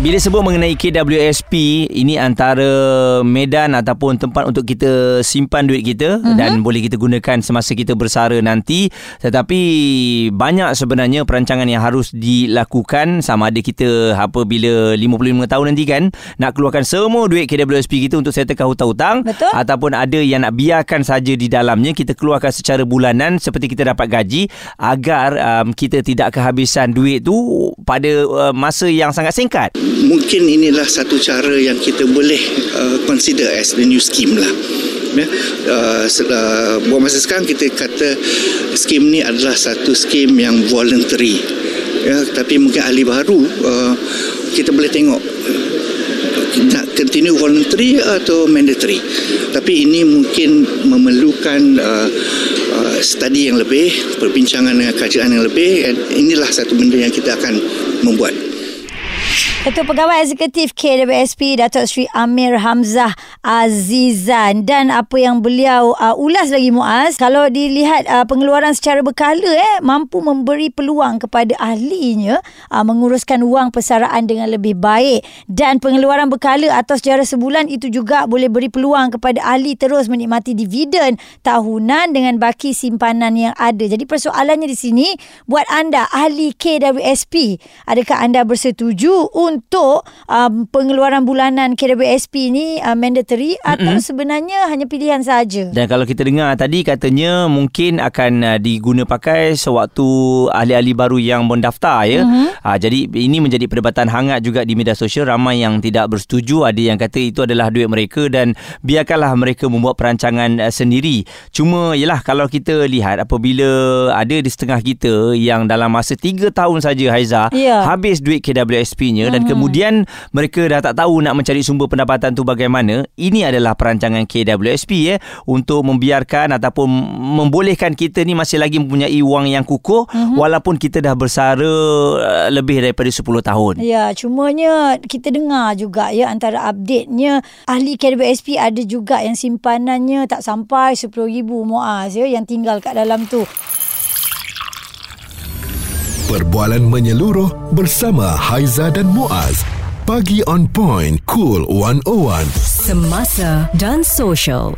Bila sebut mengenai KWSP ini antara medan ataupun tempat untuk kita simpan duit kita uh-huh. dan boleh kita gunakan semasa kita bersara nanti tetapi banyak sebenarnya perancangan yang harus dilakukan sama ada kita apabila 55 tahun nanti kan nak keluarkan semua duit KWSP kita untuk settlekan hutang-hutang Betul. ataupun ada yang nak biarkan saja di dalamnya kita keluarkan secara bulanan seperti kita dapat gaji agar um, kita tidak kehabisan duit tu pada uh, masa yang sangat singkat mungkin inilah satu cara yang kita boleh uh, consider as the new scheme lah. Ya. Uh, uh, buat masa sekarang kita kata skim ni adalah satu skim yang voluntary. Ya tapi mungkin ahli baru uh, kita boleh tengok nak continue voluntary atau mandatory. Tapi ini mungkin memerlukan uh, uh, study yang lebih perbincangan dengan kajian yang lebih inilah satu benda yang kita akan membuat Ketua Pegawai Eksekutif KWSP Datuk Sri Amir Hamzah Azizan dan apa yang beliau uh, ulas lagi Muaz kalau dilihat uh, pengeluaran secara berkala eh mampu memberi peluang kepada ahlinya uh, menguruskan wang persaraan dengan lebih baik dan pengeluaran berkala atau secara sebulan itu juga boleh beri peluang kepada ahli terus menikmati dividen tahunan dengan baki simpanan yang ada. Jadi persoalannya di sini buat anda ahli KWSP adakah anda bersetuju untuk um, pengeluaran bulanan KWSP ni uh, mandatory mm-hmm. atau sebenarnya hanya pilihan saja. Dan kalau kita dengar tadi katanya mungkin akan uh, diguna pakai sewaktu ahli-ahli baru yang mendaftar ya. Mm-hmm. Uh, jadi ini menjadi perdebatan hangat juga di media sosial ramai yang tidak bersetuju ada yang kata itu adalah duit mereka dan biarkanlah mereka membuat perancangan uh, sendiri. Cuma yalah kalau kita lihat apabila ada di setengah kita yang dalam masa 3 tahun saja Haiza yeah. habis duit KWSP-nya mm-hmm. dan kemudian mereka dah tak tahu nak mencari sumber pendapatan tu bagaimana ini adalah perancangan KWSP ya untuk membiarkan ataupun membolehkan kita ni masih lagi mempunyai wang yang kukuh uh-huh. walaupun kita dah bersara uh, lebih daripada 10 tahun ya cumanya kita dengar juga ya antara update-nya ahli KWSP ada juga yang simpanannya tak sampai 10,000 muaz ya yang tinggal kat dalam tu Perbualan menyeluruh bersama Haiza dan Muaz. Pagi on point, cool 101. Semasa dan social.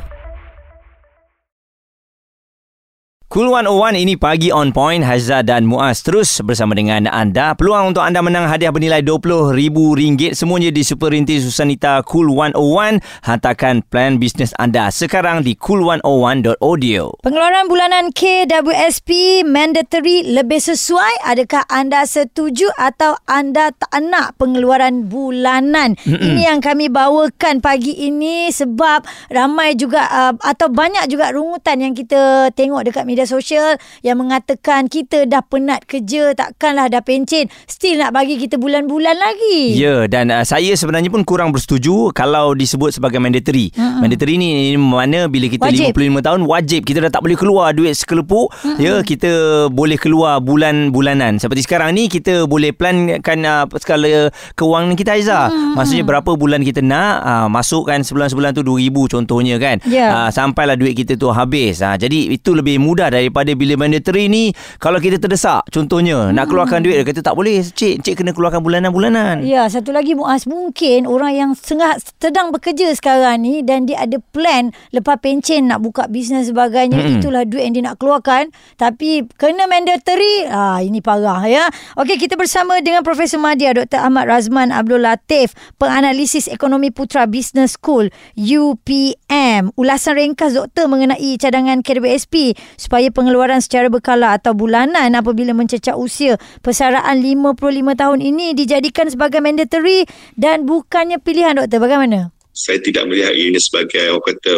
Cool 101 ini pagi on point Hazza dan Muaz terus bersama dengan anda. Peluang untuk anda menang hadiah bernilai RM20,000 semuanya di Superinti Susanita Cool 101. Hantarkan plan bisnes anda sekarang di cool101.audio. Pengeluaran bulanan KWSP mandatory lebih sesuai? Adakah anda setuju atau anda tak nak pengeluaran bulanan? Mm-mm. Ini yang kami bawakan pagi ini sebab ramai juga uh, atau banyak juga rungutan yang kita tengok dekat media media sosial yang mengatakan kita dah penat kerja takkanlah dah pencen still nak bagi kita bulan-bulan lagi. Ya dan uh, saya sebenarnya pun kurang bersetuju kalau disebut sebagai mandatory. Uh-huh. Mandatory ni mana bila kita wajib. 55 tahun wajib kita dah tak boleh keluar duit sekelepuk uh-huh. ya kita boleh keluar bulan-bulanan. Seperti sekarang ni kita boleh plankan uh, skala kewangan kita Aiza. Uh-huh. Maksudnya berapa bulan kita nak uh, masukkan sebulan-sebulan tu 2000 contohnya kan. Yeah. Uh, sampailah duit kita tu habis. Uh, jadi itu lebih mudah daripada bila mandatory ni kalau kita terdesak contohnya hmm. nak keluarkan duit dia kata tak boleh cik cik kena keluarkan bulanan-bulanan ya satu lagi Muaz mungkin orang yang sengah, sedang bekerja sekarang ni dan dia ada plan lepas pencen nak buka bisnes sebagainya hmm. itulah duit yang dia nak keluarkan tapi kena mandatory ah ini parah ya okey kita bersama dengan Profesor Madia Dr Ahmad Razman Abdul Latif penganalisis ekonomi Putra Business School UPM ulasan ringkas doktor mengenai cadangan KWSP supaya supaya pengeluaran secara berkala atau bulanan apabila mencecah usia persaraan 55 tahun ini dijadikan sebagai mandatory dan bukannya pilihan doktor bagaimana? Saya tidak melihat ini sebagai orang kata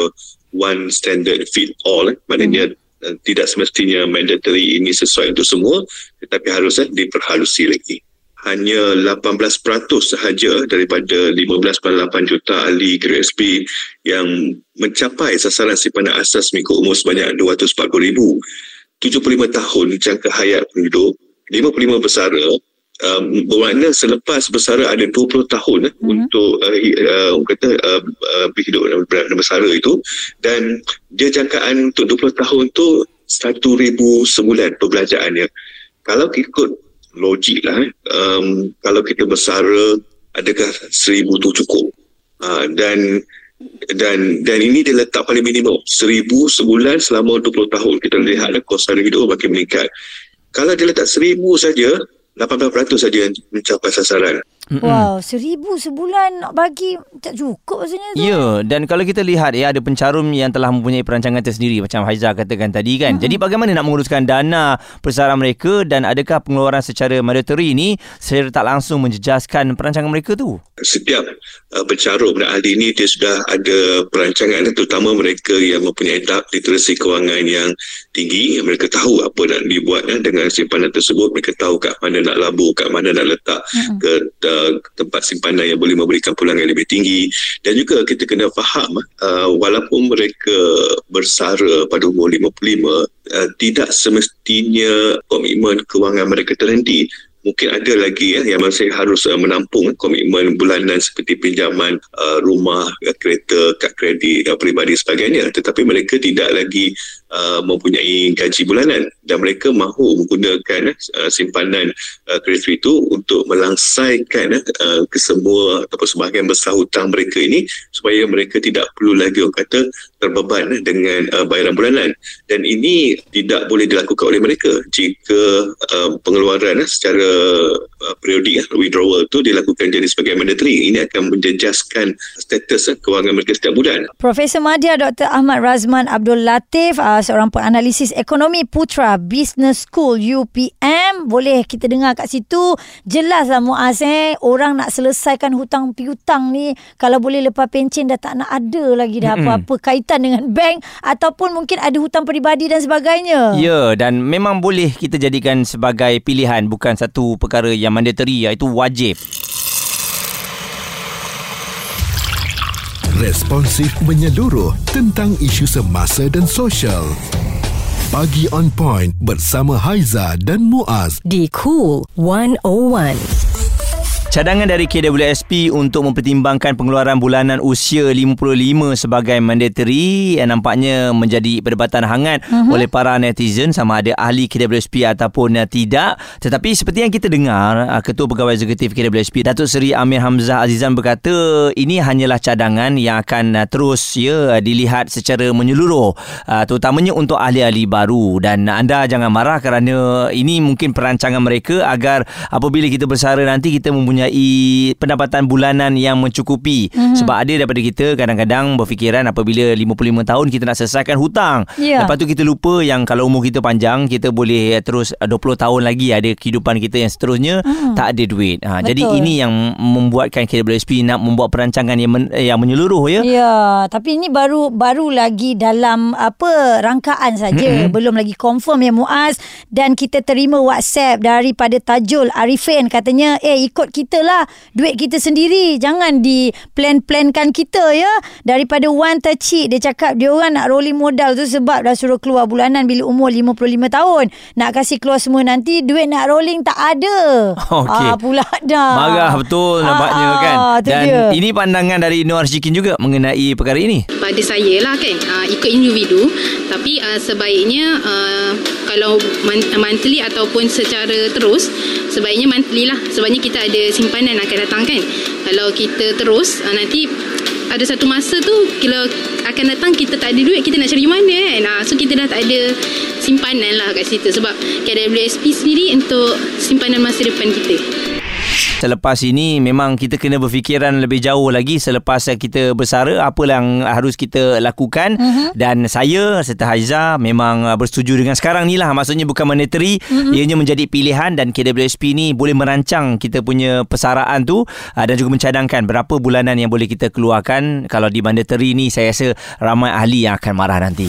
one standard fit all eh. maknanya hmm. tidak semestinya mandatory ini sesuai untuk semua tetapi harusnya diperhalusi lagi hanya 18% sahaja daripada 15.8 juta ahli KSP yang mencapai sasaran simpanan asas minggu umur sebanyak 240,000. 75 tahun jangka hayat penduduk, 55 bersara, um, bermakna selepas bersara ada 20 tahun eh, Mhm. untuk uh, uh, kata uh, uh, dalam dalam bersara itu dan dia jangkaan untuk 20 tahun tu 1000 sebulan perbelanjaannya kalau ikut logik lah eh, um, kalau kita bersara adakah 1000 tu cukup? Uh, dan dan dan ini dia letak paling minimum. Seribu sebulan selama 20 tahun kita lihat lah kos harga hidup makin meningkat. Kalau dia letak seribu saja 18% saja mencapai sasaran Wow, seribu sebulan nak bagi tak cukup rasanya tu. Ya, dan kalau kita lihat ya ada pencarum yang telah mempunyai perancangan tersendiri. Macam Haiza katakan tadi kan. Jadi bagaimana nak menguruskan dana persara mereka? Dan adakah pengeluaran secara mandatory ini secara tak langsung menjejaskan perancangan mereka tu? setiap uh, pencarum dan ahli ini dia sudah ada perancangan terutama mereka yang mempunyai tahap literasi kewangan yang tinggi. Mereka tahu apa nak dibuat ya, dengan simpanan tersebut mereka tahu kat mana nak labur kat mana nak letak ke uh, tempat simpanan yang boleh memberikan pulangan yang lebih tinggi. Dan juga kita kena faham uh, walaupun mereka bersara pada umur 55 uh, tidak semestinya komitmen kewangan mereka terhenti mungkin ada lagi ya yang masih harus uh, menampung komitmen bulanan seperti pinjaman uh, rumah, uh, kereta, kad kredit uh, peribadi sebagainya. Tetapi mereka tidak lagi uh, mempunyai gaji bulanan. Dan mereka mahu menggunakan uh, simpanan uh, kredit itu untuk melangsaikan uh, kesemua ataupun sebahagian besar hutang mereka ini supaya mereka tidak perlu lagi orang kata terbeban dengan uh, bayaran bulanan. Dan ini tidak boleh dilakukan oleh mereka. Jika uh, pengeluaran eh, secara uh, periodik eh, withdrawal itu dilakukan jadi sebagai mandatory ini akan menjejaskan status eh, kewangan mereka setiap bulan. Profesor Madya Dr. Ahmad Razman Abdul Latif uh, seorang penganalisis ekonomi Putra Business School UPM boleh kita dengar kat situ? Jelaslah Muaz eh orang nak selesaikan hutang piutang ni kalau boleh lepas pencen dah tak nak ada lagi dah apa-apa. Kaitan dengan bank ataupun mungkin ada hutang peribadi dan sebagainya. Ya, dan memang boleh kita jadikan sebagai pilihan bukan satu perkara yang mandatory iaitu wajib. Responsif menyeluruh tentang isu semasa dan sosial. Pagi on point bersama Haiza dan Muaz. di Cool 101. Cadangan dari KWSP untuk mempertimbangkan pengeluaran bulanan usia 55 sebagai mandatory yang nampaknya menjadi perdebatan hangat uh-huh. oleh para netizen sama ada ahli KWSP ataupun tidak. Tetapi seperti yang kita dengar, uh, Ketua Pegawai Eksekutif KWSP Datuk Seri Amir Hamzah Azizan berkata ini hanyalah cadangan yang akan uh, terus ya dilihat secara menyeluruh uh, terutamanya untuk ahli-ahli baru dan anda jangan marah kerana ini mungkin perancangan mereka agar apabila kita bersara nanti kita mempunyai pendapatan bulanan yang mencukupi mm-hmm. sebab ada daripada kita kadang-kadang berfikiran apabila 55 tahun kita nak selesaikan hutang Ya. lepas tu kita lupa yang kalau umur kita panjang kita boleh terus 20 tahun lagi ada kehidupan kita yang seterusnya mm. tak ada duit ha, jadi ini yang membuatkan KWSP nak membuat perancangan yang, men, yang menyeluruh ya Ya, tapi ini baru baru lagi dalam apa rangkaan saja, mm-hmm. belum lagi confirm ya Muaz dan kita terima WhatsApp daripada Tajul Arifin katanya, "Eh ikut kita lah, duit kita sendiri, jangan di plan-plankan kita ya." Daripada Wan Tecik dia cakap dia orang nak rolling modal tu sebab dah suruh keluar bulanan bila umur 55 tahun. Nak kasih keluar semua nanti duit nak rolling tak ada. Okey. Ah pula dah. Marah betul nampaknya Ah, kan. Dan dia. ini pandangan dari Nur Syikin juga mengenai perkara ini. pada saya lah kan uh, ikut individu tapi uh, sebaiknya uh, kalau monthly ataupun secara terus sebaiknya monthly lah. Sebabnya kita ada simpanan akan datang kan. Kalau kita terus uh, nanti ada satu masa tu kalau akan datang kita tak ada duit kita nak cari mana kan? Uh, so kita dah tak ada simpanan lah kat situ. Sebab KWSP sendiri untuk simpanan masa depan kita Selepas ini memang kita kena berfikiran lebih jauh lagi selepas kita bersara apa yang harus kita lakukan uh-huh. dan saya serta Haiza memang uh, bersetuju dengan sekarang ni lah maksudnya bukan mandatory uh-huh. ianya menjadi pilihan dan KWSP ni boleh merancang kita punya persaraan tu uh, dan juga mencadangkan berapa bulanan yang boleh kita keluarkan kalau di mandatory ni saya rasa ramai ahli yang akan marah nanti.